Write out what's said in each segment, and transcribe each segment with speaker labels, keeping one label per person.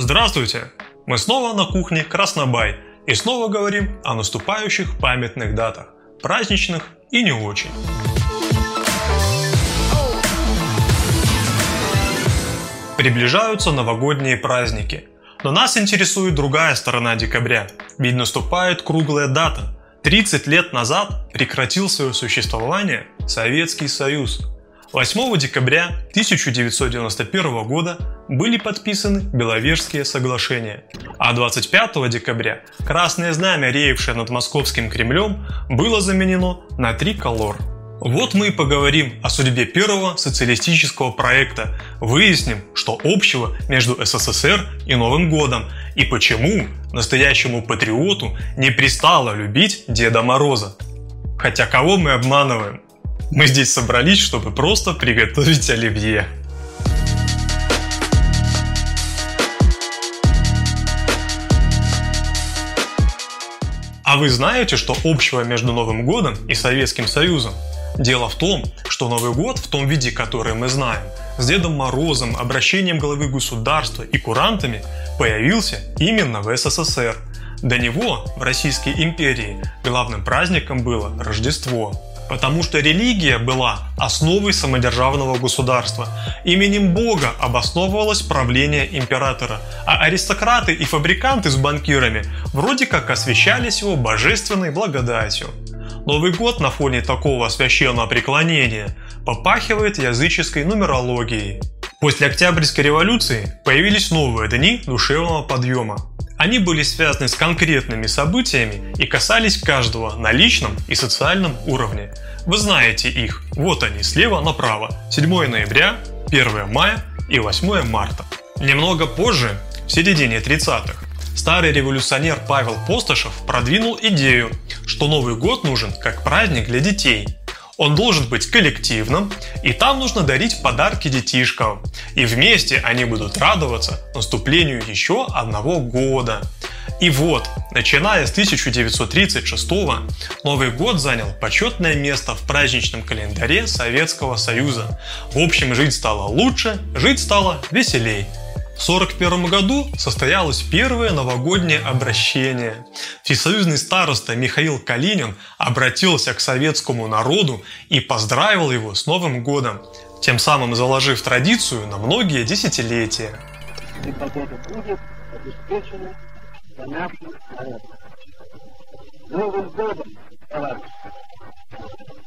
Speaker 1: Здравствуйте! Мы снова на кухне Краснобай и снова говорим о наступающих памятных датах, праздничных и не очень. Приближаются новогодние праздники, но нас интересует другая сторона декабря, ведь наступает круглая дата. 30 лет назад прекратил свое существование Советский Союз – 8 декабря 1991 года были подписаны Беловежские соглашения, а 25 декабря Красное Знамя, реевшее над московским Кремлем, было заменено на триколор. Вот мы и поговорим о судьбе первого социалистического проекта, выясним, что общего между СССР и Новым годом, и почему настоящему патриоту не пристало любить Деда Мороза. Хотя кого мы обманываем? Мы здесь собрались, чтобы просто приготовить оливье. А вы знаете, что общего между Новым годом и Советским Союзом? Дело в том, что Новый год в том виде, который мы знаем, с Дедом Морозом, обращением главы государства и курантами появился именно в СССР. До него в Российской империи главным праздником было Рождество. Потому что религия была основой самодержавного государства. Именем Бога обосновывалось правление императора, а аристократы и фабриканты с банкирами вроде как освещались его божественной благодатью. Новый год на фоне такого священного преклонения попахивает языческой нумерологией. После Октябрьской революции появились новые дни душевного подъема. Они были связаны с конкретными событиями и касались каждого на личном и социальном уровне. Вы знаете их. Вот они, слева направо. 7 ноября, 1 мая и 8 марта. Немного позже, в середине 30-х, старый революционер Павел Постышев продвинул идею, что Новый год нужен как праздник для детей – он должен быть коллективным, и там нужно дарить подарки детишкам. И вместе они будут радоваться наступлению еще одного года. И вот, начиная с 1936 Новый год занял почетное место в праздничном календаре Советского Союза. В общем, жить стало лучше, жить стало веселей. В 1941 году состоялось первое новогоднее обращение. Всесоюзный староста Михаил Калинин обратился к советскому народу и поздравил его с Новым годом, тем самым заложив традицию на многие десятилетия. И победа будет обеспечена за нашим народом. Новым годом, товарищи!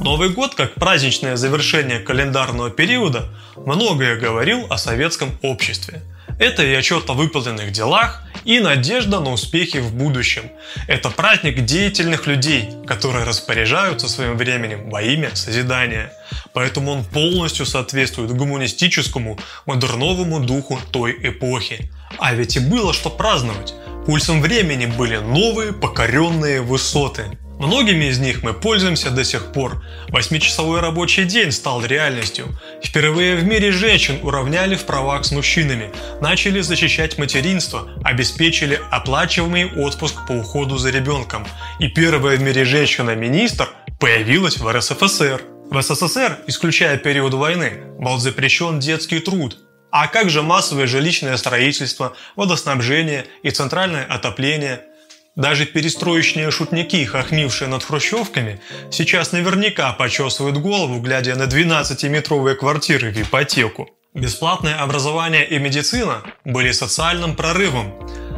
Speaker 1: Новый год, как праздничное завершение календарного периода, многое говорил о советском обществе. Это и отчет о выполненных делах, и надежда на успехи в будущем. Это праздник деятельных людей, которые распоряжаются своим временем во имя созидания. Поэтому он полностью соответствует гуманистическому, модерновому духу той эпохи. А ведь и было что праздновать. Пульсом времени были новые покоренные высоты. Многими из них мы пользуемся до сих пор. Восьмичасовой рабочий день стал реальностью. Впервые в мире женщин уравняли в правах с мужчинами, начали защищать материнство, обеспечили оплачиваемый отпуск по уходу за ребенком. И первая в мире женщина-министр появилась в РСФСР. В СССР, исключая период войны, был запрещен детский труд, а как же массовое жилищное строительство, водоснабжение и центральное отопление – даже перестроечные шутники, хохмившие над хрущевками, сейчас наверняка почесывают голову, глядя на 12-метровые квартиры в ипотеку. Бесплатное образование и медицина были социальным прорывом.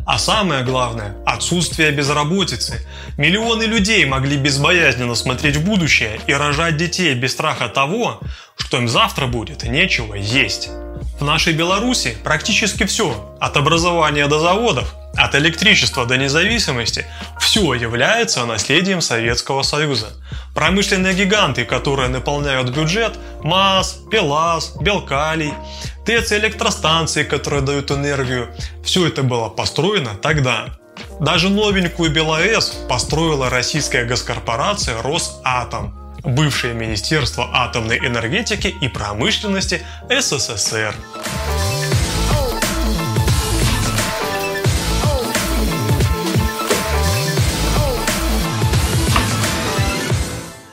Speaker 1: А самое главное – отсутствие безработицы. Миллионы людей могли безбоязненно смотреть в будущее и рожать детей без страха того, что им завтра будет нечего есть. В нашей Беларуси практически все, от образования до заводов, от электричества до независимости, все является наследием Советского Союза. Промышленные гиганты, которые наполняют бюджет, МАЗ, ПЕЛАЗ, Белкалий, ТЭЦ электростанции, которые дают энергию, все это было построено тогда. Даже новенькую БелАЭС построила российская госкорпорация Росатом, бывшее Министерство атомной энергетики и промышленности СССР.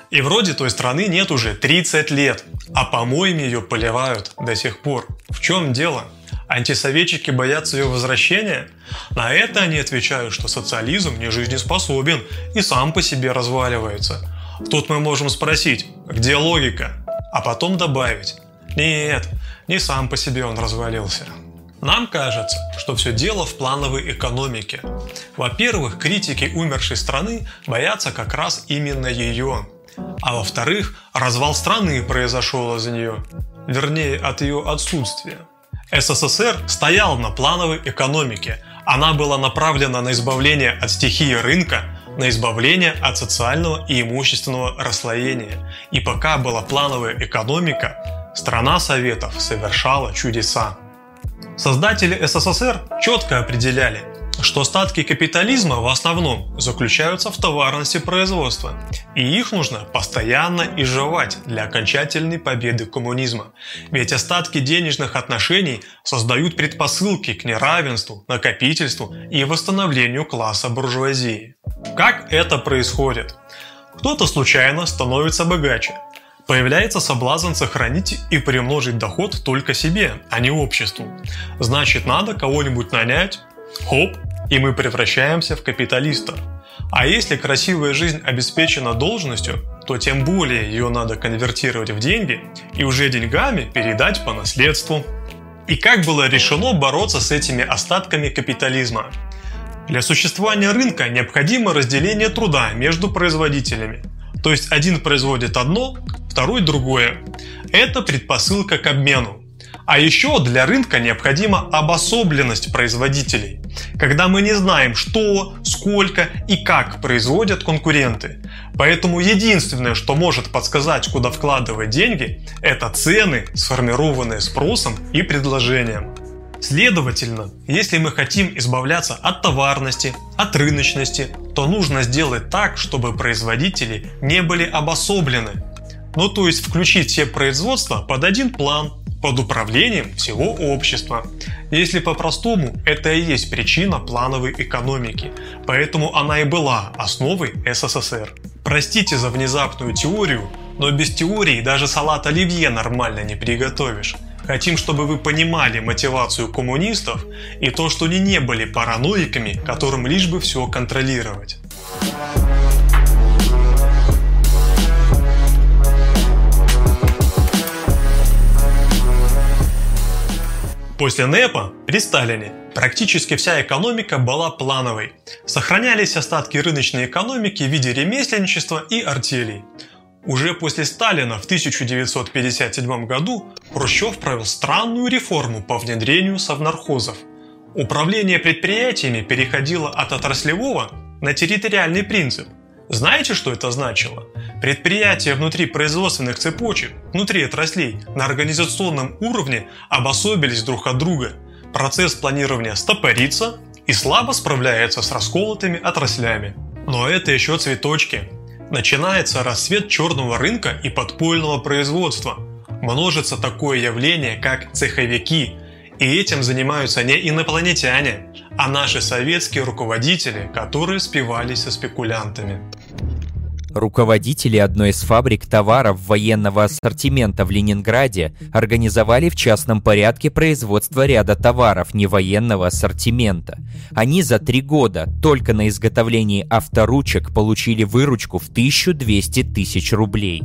Speaker 1: И вроде той страны нет уже 30 лет, а помоями ее поливают до сих пор. В чем дело? Антисоветчики боятся ее возвращения? На это они отвечают, что социализм не жизнеспособен и сам по себе разваливается. Тут мы можем спросить, где логика? А потом добавить, нет, не сам по себе он развалился. Нам кажется, что все дело в плановой экономике. Во-первых, критики умершей страны боятся как раз именно ее. А во-вторых, развал страны произошел из-за нее. Вернее, от ее отсутствия. СССР стоял на плановой экономике. Она была направлена на избавление от стихии рынка, на избавление от социального и имущественного расслоения. И пока была плановая экономика, страна Советов совершала чудеса. Создатели СССР четко определяли, что остатки капитализма в основном заключаются в товарности производства, и их нужно постоянно изживать для окончательной победы коммунизма. Ведь остатки денежных отношений создают предпосылки к неравенству, накопительству и восстановлению класса буржуазии. Как это происходит? Кто-то случайно становится богаче, Появляется соблазн сохранить и приумножить доход только себе, а не обществу. Значит, надо кого-нибудь нанять, хоп, и мы превращаемся в капиталиста. А если красивая жизнь обеспечена должностью, то тем более ее надо конвертировать в деньги и уже деньгами передать по наследству. И как было решено бороться с этими остатками капитализма? Для существования рынка необходимо разделение труда между производителями. То есть один производит одно, второй другое. Это предпосылка к обмену. А еще для рынка необходима обособленность производителей, когда мы не знаем, что, сколько и как производят конкуренты. Поэтому единственное, что может подсказать, куда вкладывать деньги, это цены, сформированные спросом и предложением. Следовательно, если мы хотим избавляться от товарности, от рыночности, то нужно сделать так, чтобы производители не были обособлены. Ну то есть включить все производства под один план, под управлением всего общества. Если по-простому, это и есть причина плановой экономики, поэтому она и была основой СССР. Простите за внезапную теорию, но без теории даже салат оливье нормально не приготовишь. Хотим, чтобы вы понимали мотивацию коммунистов и то, что они не были параноиками, которым лишь бы все контролировать. После НЭПа при Сталине практически вся экономика была плановой. Сохранялись остатки рыночной экономики в виде ремесленничества и артелей. Уже после Сталина в 1957 году Хрущев провел странную реформу по внедрению совнархозов. Управление предприятиями переходило от отраслевого на территориальный принцип – знаете, что это значило? Предприятия внутри производственных цепочек, внутри отраслей, на организационном уровне обособились друг от друга. Процесс планирования стопорится и слабо справляется с расколотыми отраслями. Но это еще цветочки. Начинается рассвет черного рынка и подпольного производства. Множится такое явление, как цеховики. И этим занимаются не инопланетяне, а наши советские руководители, которые спивались со спекулянтами.
Speaker 2: Руководители одной из фабрик товаров военного ассортимента в Ленинграде организовали в частном порядке производство ряда товаров невоенного ассортимента. Они за три года только на изготовлении авторучек получили выручку в 1200 тысяч рублей.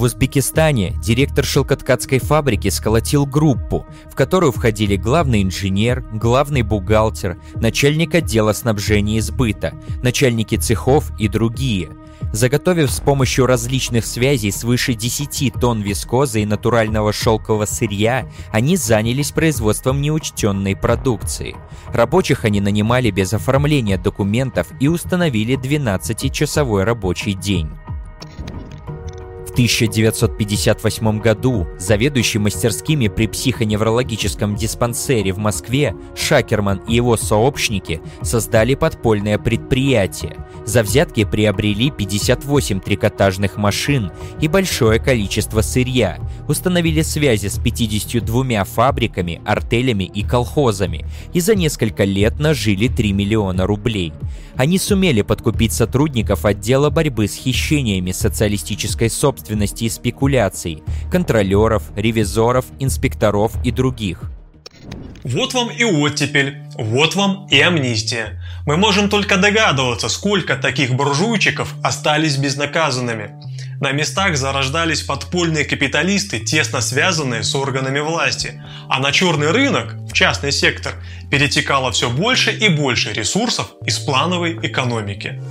Speaker 2: В Узбекистане директор шелкоткацкой фабрики сколотил группу, в которую входили главный инженер, главный бухгалтер, начальник отдела снабжения и сбыта, начальники цехов и другие. Заготовив с помощью различных связей свыше 10 тонн вискозы и натурального шелкового сырья, они занялись производством неучтенной продукции. Рабочих они нанимали без оформления документов и установили 12-часовой рабочий день. 1958 году заведующий мастерскими при психоневрологическом диспансере в Москве Шакерман и его сообщники создали подпольное предприятие. За взятки приобрели 58 трикотажных машин и большое количество сырья, установили связи с 52 фабриками, артелями и колхозами и за несколько лет нажили 3 миллиона рублей. Они сумели подкупить сотрудников отдела борьбы с хищениями социалистической собственности и спекуляций, контролеров, ревизоров, инспекторов и других.
Speaker 1: Вот вам и оттепель, вот вам и амнистия. Мы можем только догадываться, сколько таких буржуйчиков остались безнаказанными. На местах зарождались подпольные капиталисты, тесно связанные с органами власти, а на черный рынок, в частный сектор, перетекало все больше и больше ресурсов из плановой экономики.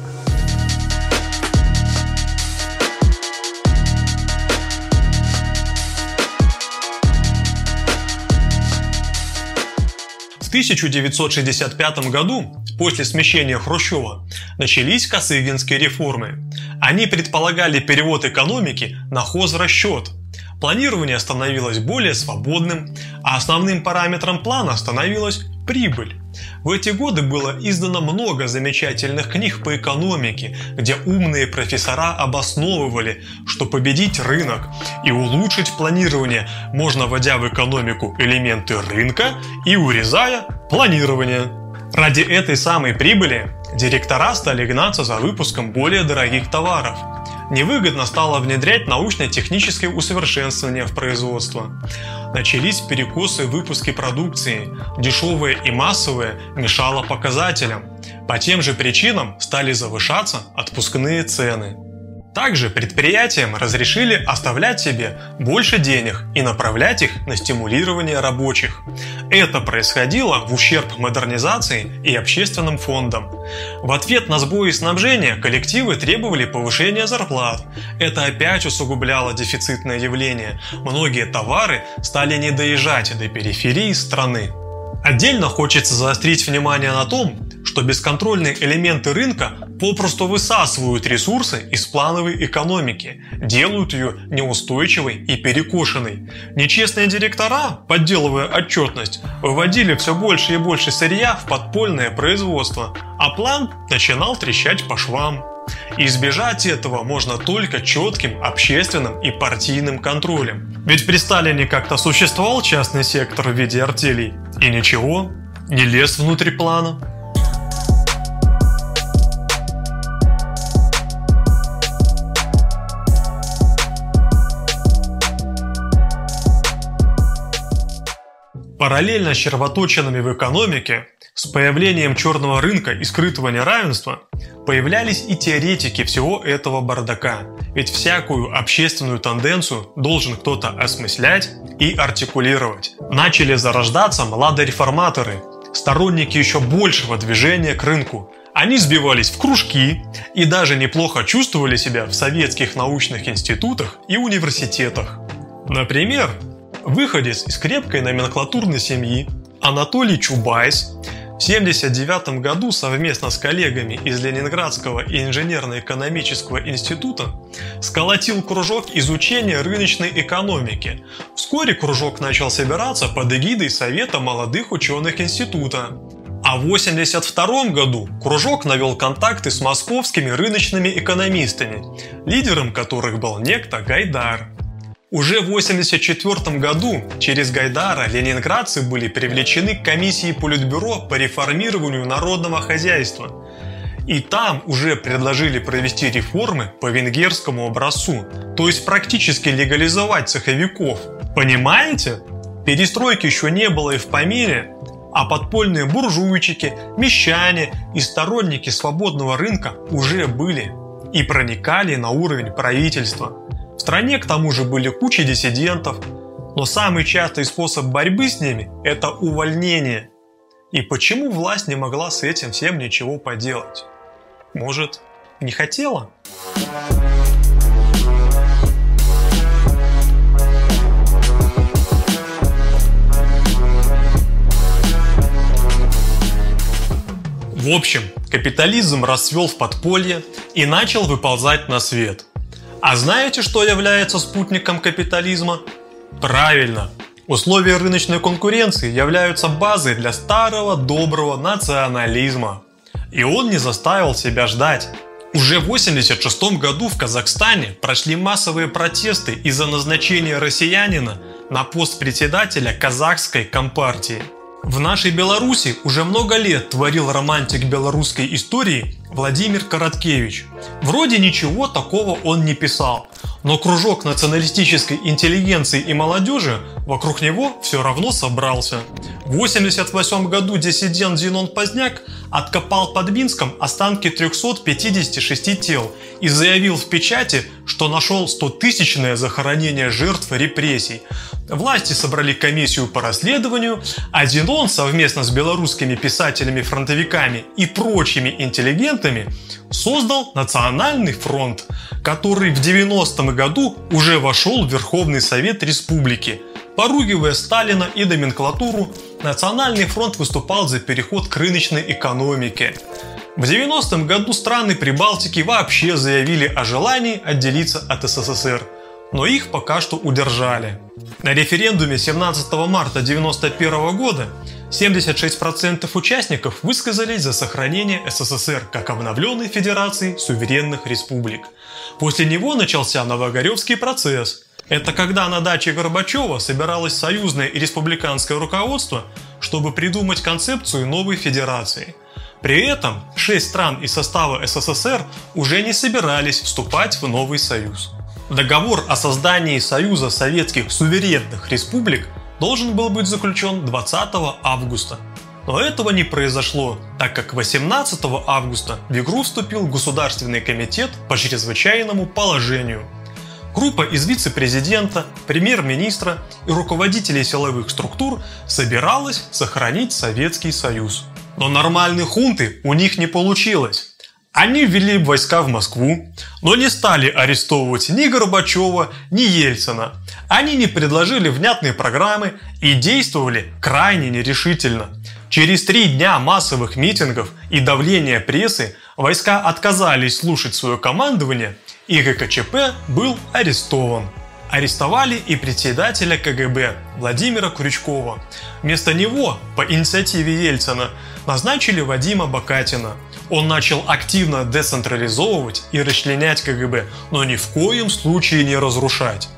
Speaker 1: В 1965 году, после смещения Хрущева, начались Косыгинские реформы. Они предполагали перевод экономики на хозрасчет. Планирование становилось более свободным, а основным параметром плана становилась прибыль. В эти годы было издано много замечательных книг по экономике, где умные профессора обосновывали, что победить рынок и улучшить планирование можно вводя в экономику элементы рынка и урезая планирование. Ради этой самой прибыли директора стали гнаться за выпуском более дорогих товаров – невыгодно стало внедрять научно-техническое усовершенствование в производство. Начались перекосы в выпуске продукции, дешевое и массовое мешало показателям. По тем же причинам стали завышаться отпускные цены. Также предприятиям разрешили оставлять себе больше денег и направлять их на стимулирование рабочих. Это происходило в ущерб модернизации и общественным фондам. В ответ на сбои снабжения коллективы требовали повышения зарплат. Это опять усугубляло дефицитное явление. Многие товары стали не доезжать до периферии страны. Отдельно хочется заострить внимание на том, что бесконтрольные элементы рынка попросту высасывают ресурсы из плановой экономики, делают ее неустойчивой и перекошенной. Нечестные директора, подделывая отчетность, выводили все больше и больше сырья в подпольное производство, а план начинал трещать по швам. избежать этого можно только четким общественным и партийным контролем. Ведь при Сталине как-то существовал частный сектор в виде артелей, и ничего, не лез внутри плана. Параллельно с червоточинами в экономике, с появлением черного рынка и скрытого неравенства, появлялись и теоретики всего этого бардака. Ведь всякую общественную тенденцию должен кто-то осмыслять и артикулировать. Начали зарождаться младореформаторы, сторонники еще большего движения к рынку. Они сбивались в кружки и даже неплохо чувствовали себя в советских научных институтах и университетах. Например, Выходец из крепкой номенклатурной семьи Анатолий Чубайс в 1979 году совместно с коллегами из Ленинградского инженерно-экономического института сколотил кружок изучения рыночной экономики. Вскоре кружок начал собираться под эгидой Совета молодых ученых института. А в 1982 году кружок навел контакты с московскими рыночными экономистами, лидером которых был некто Гайдар. Уже в 1984 году через Гайдара ленинградцы были привлечены к комиссии Политбюро по реформированию народного хозяйства. И там уже предложили провести реформы по венгерскому образцу, то есть практически легализовать цеховиков. Понимаете? Перестройки еще не было и в помире, а подпольные буржуйчики, мещане и сторонники свободного рынка уже были и проникали на уровень правительства – в стране к тому же были куча диссидентов, но самый частый способ борьбы с ними – это увольнение. И почему власть не могла с этим всем ничего поделать? Может, не хотела? В общем, капитализм расцвел в подполье и начал выползать на свет – А знаете, что является спутником капитализма? Правильно, условия рыночной конкуренции являются базой для старого доброго национализма. И он не заставил себя ждать. Уже в 1986 году в Казахстане прошли массовые протесты из-за назначения россиянина на пост председателя казахской компартии. В нашей Беларуси уже много лет творил романтик белорусской истории Владимир Короткевич. Вроде ничего такого он не писал, но кружок националистической интеллигенции и молодежи вокруг него все равно собрался. В 1988 году диссидент Зенон Поздняк откопал под Минском останки 356 тел и заявил в печати, что нашел 100-тысячное захоронение жертв репрессий. Власти собрали комиссию по расследованию, а Зенон совместно с белорусскими писателями-фронтовиками и прочими интеллигентами создал Национальный фронт, который в 90-м году уже вошел в Верховный Совет Республики. Поругивая Сталина и номенклатуру, Национальный фронт выступал за переход к рыночной экономике. В 90-м году страны Прибалтики вообще заявили о желании отделиться от СССР, но их пока что удержали. На референдуме 17 марта 1991 года 76% участников высказались за сохранение СССР как обновленной федерации суверенных республик. После него начался Новогоревский процесс. Это когда на даче Горбачева собиралось союзное и республиканское руководство, чтобы придумать концепцию новой федерации. При этом шесть стран из состава СССР уже не собирались вступать в новый союз. Договор о создании Союза Советских Суверенных Республик должен был быть заключен 20 августа. Но этого не произошло, так как 18 августа в игру вступил Государственный комитет по чрезвычайному положению. Группа из вице-президента, премьер-министра и руководителей силовых структур собиралась сохранить Советский Союз. Но нормальной хунты у них не получилось. Они ввели войска в Москву, но не стали арестовывать ни Горбачева, ни Ельцина. Они не предложили внятные программы и действовали крайне нерешительно. Через три дня массовых митингов и давления прессы войска отказались слушать свое командование, и ГКЧП был арестован. Арестовали и председателя КГБ Владимира Крючкова. Вместо него, по инициативе Ельцина, назначили Вадима Бакатина – он начал активно децентрализовывать и расчленять КГБ, но ни в коем случае не разрушать.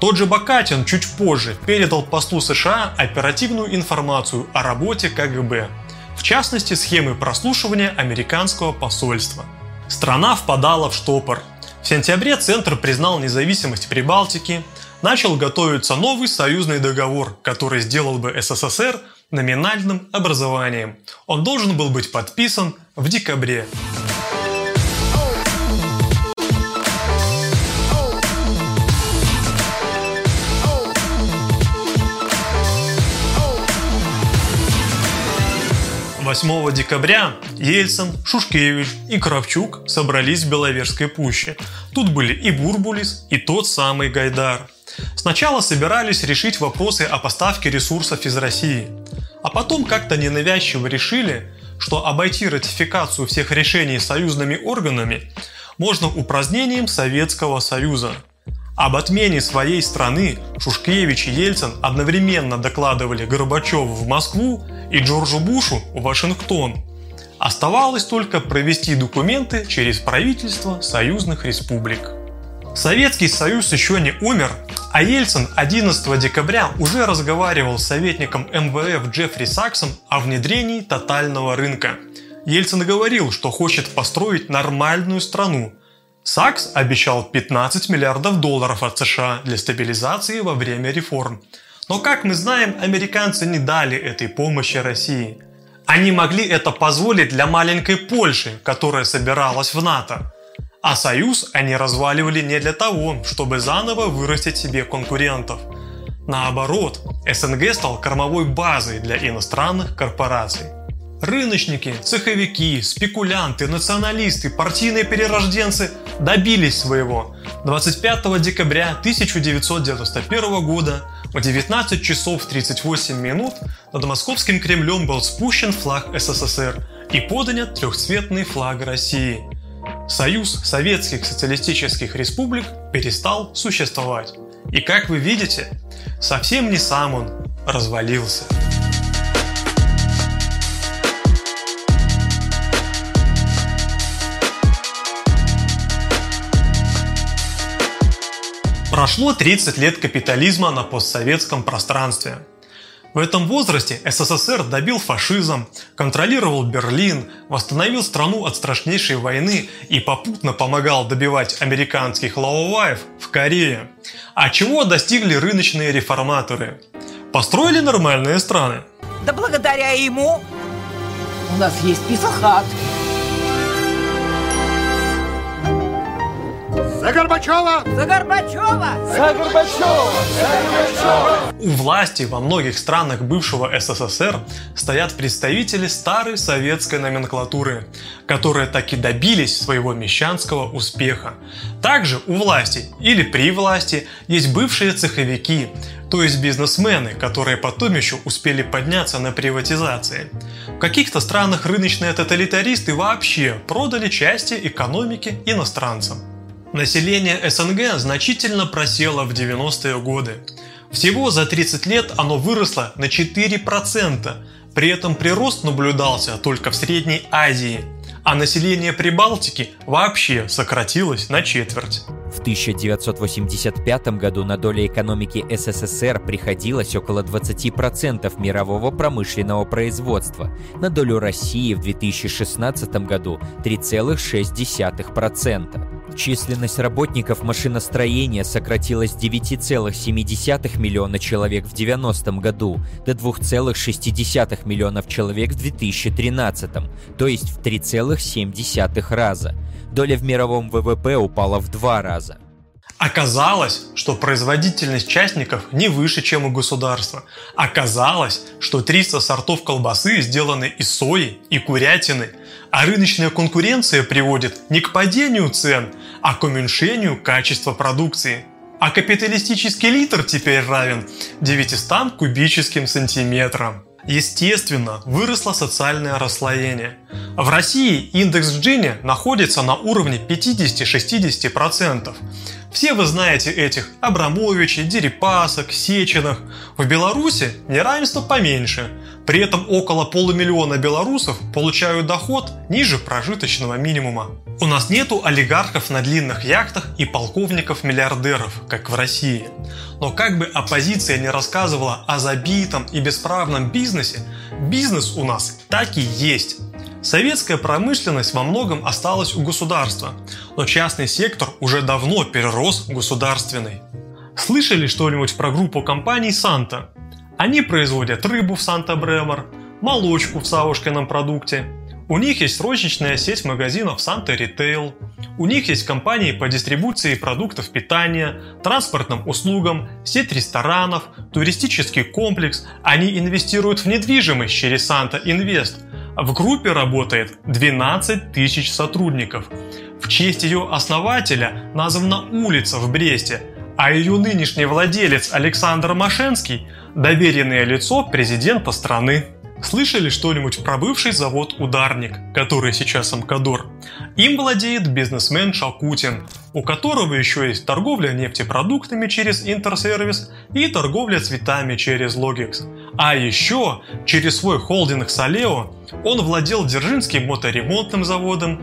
Speaker 1: Тот же Бакатин чуть позже передал послу США оперативную информацию о работе КГБ, в частности схемы прослушивания американского посольства. Страна впадала в штопор. В сентябре Центр признал независимость Прибалтики, начал готовиться новый союзный договор, который сделал бы СССР номинальным образованием. Он должен был быть подписан в декабре. Восьмого декабря Ельцин, Шушкевич и Кравчук собрались в Беловежской пуще. Тут были и Бурбулис, и тот самый Гайдар. Сначала собирались решить вопросы о поставке ресурсов из России. А потом как-то ненавязчиво решили, что обойти ратификацию всех решений союзными органами можно упразднением Советского Союза. Об отмене своей страны Шушкевич и Ельцин одновременно докладывали Горбачеву в Москву и Джорджу Бушу в Вашингтон. Оставалось только провести документы через правительство союзных республик. Советский Союз еще не умер, а Ельцин 11 декабря уже разговаривал с советником МВФ Джеффри Саксом о внедрении тотального рынка. Ельцин говорил, что хочет построить нормальную страну. Сакс обещал 15 миллиардов долларов от США для стабилизации во время реформ. Но как мы знаем, американцы не дали этой помощи России. Они могли это позволить для маленькой Польши, которая собиралась в НАТО. А союз они разваливали не для того, чтобы заново вырастить себе конкурентов. Наоборот, СНГ стал кормовой базой для иностранных корпораций. Рыночники, цеховики, спекулянты, националисты, партийные перерожденцы добились своего. 25 декабря 1991 года в 19 часов 38 минут над московским Кремлем был спущен флаг СССР и поднят трехцветный флаг России – Союз Советских Социалистических Республик перестал существовать. И как вы видите, совсем не сам он развалился. Прошло 30 лет капитализма на постсоветском пространстве. В этом возрасте СССР добил фашизм, контролировал Берлин, восстановил страну от страшнейшей войны и попутно помогал добивать американских лаоваев в Корее. А чего достигли рыночные реформаторы? Построили нормальные страны.
Speaker 3: Да благодаря ему у нас есть писахат.
Speaker 4: За Горбачева!
Speaker 3: За Горбачева!
Speaker 4: За Горбачева! За Горбачева!
Speaker 1: У власти во многих странах бывшего СССР стоят представители старой советской номенклатуры, которые так и добились своего мещанского успеха. Также у власти или при власти есть бывшие цеховики, то есть бизнесмены, которые потом еще успели подняться на приватизации. В каких-то странах рыночные тоталитаристы вообще продали части экономики иностранцам. Население СНГ значительно просело в 90-е годы. Всего за 30 лет оно выросло на 4%, при этом прирост наблюдался только в Средней Азии, а население Прибалтики вообще сократилось на четверть.
Speaker 2: В 1985 году на долю экономики СССР приходилось около 20% мирового промышленного производства, на долю России в 2016 году 3,6%. Численность работников машиностроения сократилась с 9,7 миллиона человек в 90 году до 2,6 миллионов человек в 2013, то есть в 3,7 раза. Доля в мировом ВВП упала в два раза.
Speaker 1: Оказалось, что производительность частников не выше, чем у государства. Оказалось, что 300 сортов колбасы сделаны из сои и курятины. А рыночная конкуренция приводит не к падению цен, а к уменьшению качества продукции. А капиталистический литр теперь равен 900 кубическим сантиметрам. Естественно, выросло социальное расслоение. В России индекс Джинни находится на уровне 50-60%. Все вы знаете этих Абрамовичей, Дерипасок, Сеченых. В Беларуси неравенство поменьше. При этом около полумиллиона белорусов получают доход ниже прожиточного минимума. У нас нету олигархов на длинных яхтах и полковников-миллиардеров, как в России. Но как бы оппозиция не рассказывала о забитом и бесправном бизнесе, бизнес у нас так и есть. Советская промышленность во многом осталась у государства, но частный сектор уже давно перерос государственный. Слышали что-нибудь про группу компаний «Санта»? Они производят рыбу в Санта-Бремор, молочку в Савушкином продукте. У них есть розничная сеть магазинов «Санта Ритейл». У них есть компании по дистрибуции продуктов питания, транспортным услугам, сеть ресторанов, туристический комплекс. Они инвестируют в недвижимость через «Санта Инвест», в группе работает 12 тысяч сотрудников. В честь ее основателя названа улица в Бресте, а ее нынешний владелец Александр Машенский – доверенное лицо президента страны. Слышали что-нибудь про бывший завод «Ударник», который сейчас Амкадор? Им владеет бизнесмен Шакутин, у которого еще есть торговля нефтепродуктами через Интерсервис и торговля цветами через Logix. А еще через свой холдинг Салео он владел Дзержинским моторемонтным заводом,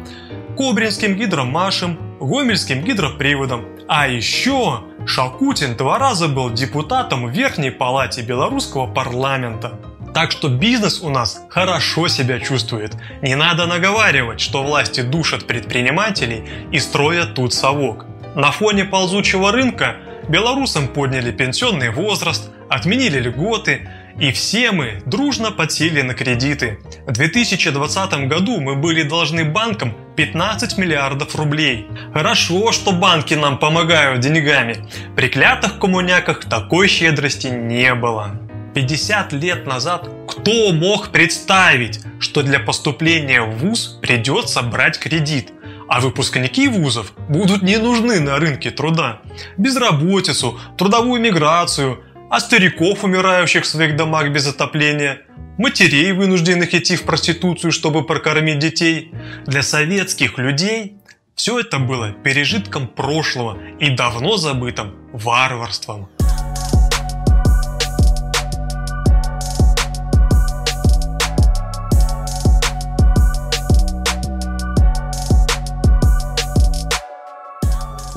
Speaker 1: Кобринским гидромашем, Гомельским гидроприводом. А еще Шакутин два раза был депутатом в Верхней Палате Белорусского парламента. Так что бизнес у нас хорошо себя чувствует. Не надо наговаривать, что власти душат предпринимателей и строят тут совок. На фоне ползучего рынка белорусам подняли пенсионный возраст, отменили льготы, и все мы дружно подсели на кредиты. В 2020 году мы были должны банкам 15 миллиардов рублей. Хорошо, что банки нам помогают деньгами. При клятых коммуняках такой щедрости не было. 50 лет назад кто мог представить, что для поступления в ВУЗ придется брать кредит, а выпускники вузов будут не нужны на рынке труда. Безработицу, трудовую миграцию, а стариков, умирающих в своих домах без отопления, матерей, вынужденных идти в проституцию, чтобы прокормить детей. Для советских людей Все это было пережитком прошлого и давно забытым варварством.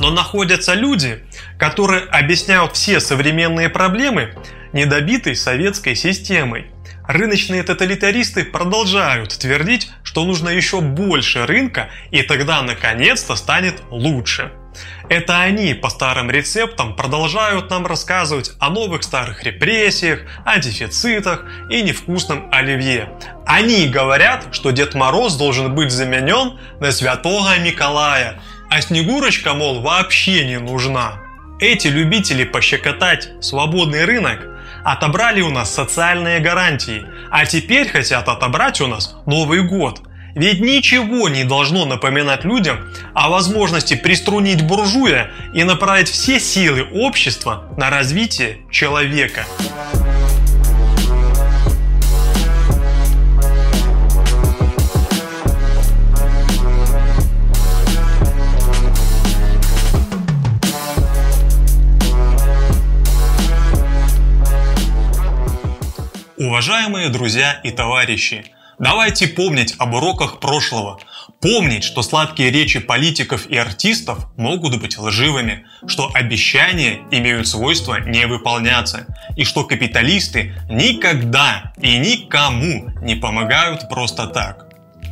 Speaker 1: Но находятся люди, которые объясняют все современные проблемы недобитой советской системой. Рыночные тоталитаристы продолжают твердить, что нужно еще больше рынка, и тогда наконец-то станет лучше. Это они по старым рецептам продолжают нам рассказывать о новых старых репрессиях, о дефицитах и невкусном оливье. Они говорят, что Дед Мороз должен быть заменен на Святого Николая, а Снегурочка, мол, вообще не нужна. Эти любители пощекотать свободный рынок отобрали у нас социальные гарантии, а теперь хотят отобрать у нас Новый год. Ведь ничего не должно напоминать людям о возможности приструнить буржуя и направить все силы общества на развитие человека. Уважаемые друзья и товарищи, давайте помнить об уроках прошлого. Помнить, что сладкие речи политиков и артистов могут быть лживыми, что обещания имеют свойство не выполняться, и что капиталисты никогда и никому не помогают просто так.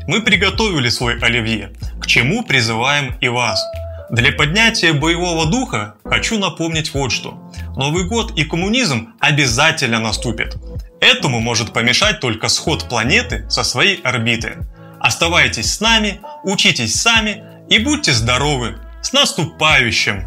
Speaker 1: Мы приготовили свой оливье, к чему призываем и вас – для поднятия боевого духа хочу напомнить вот что. Новый год и коммунизм обязательно наступит. Этому может помешать только сход планеты со своей орбиты. Оставайтесь с нами, учитесь сами и будьте здоровы. С наступающим!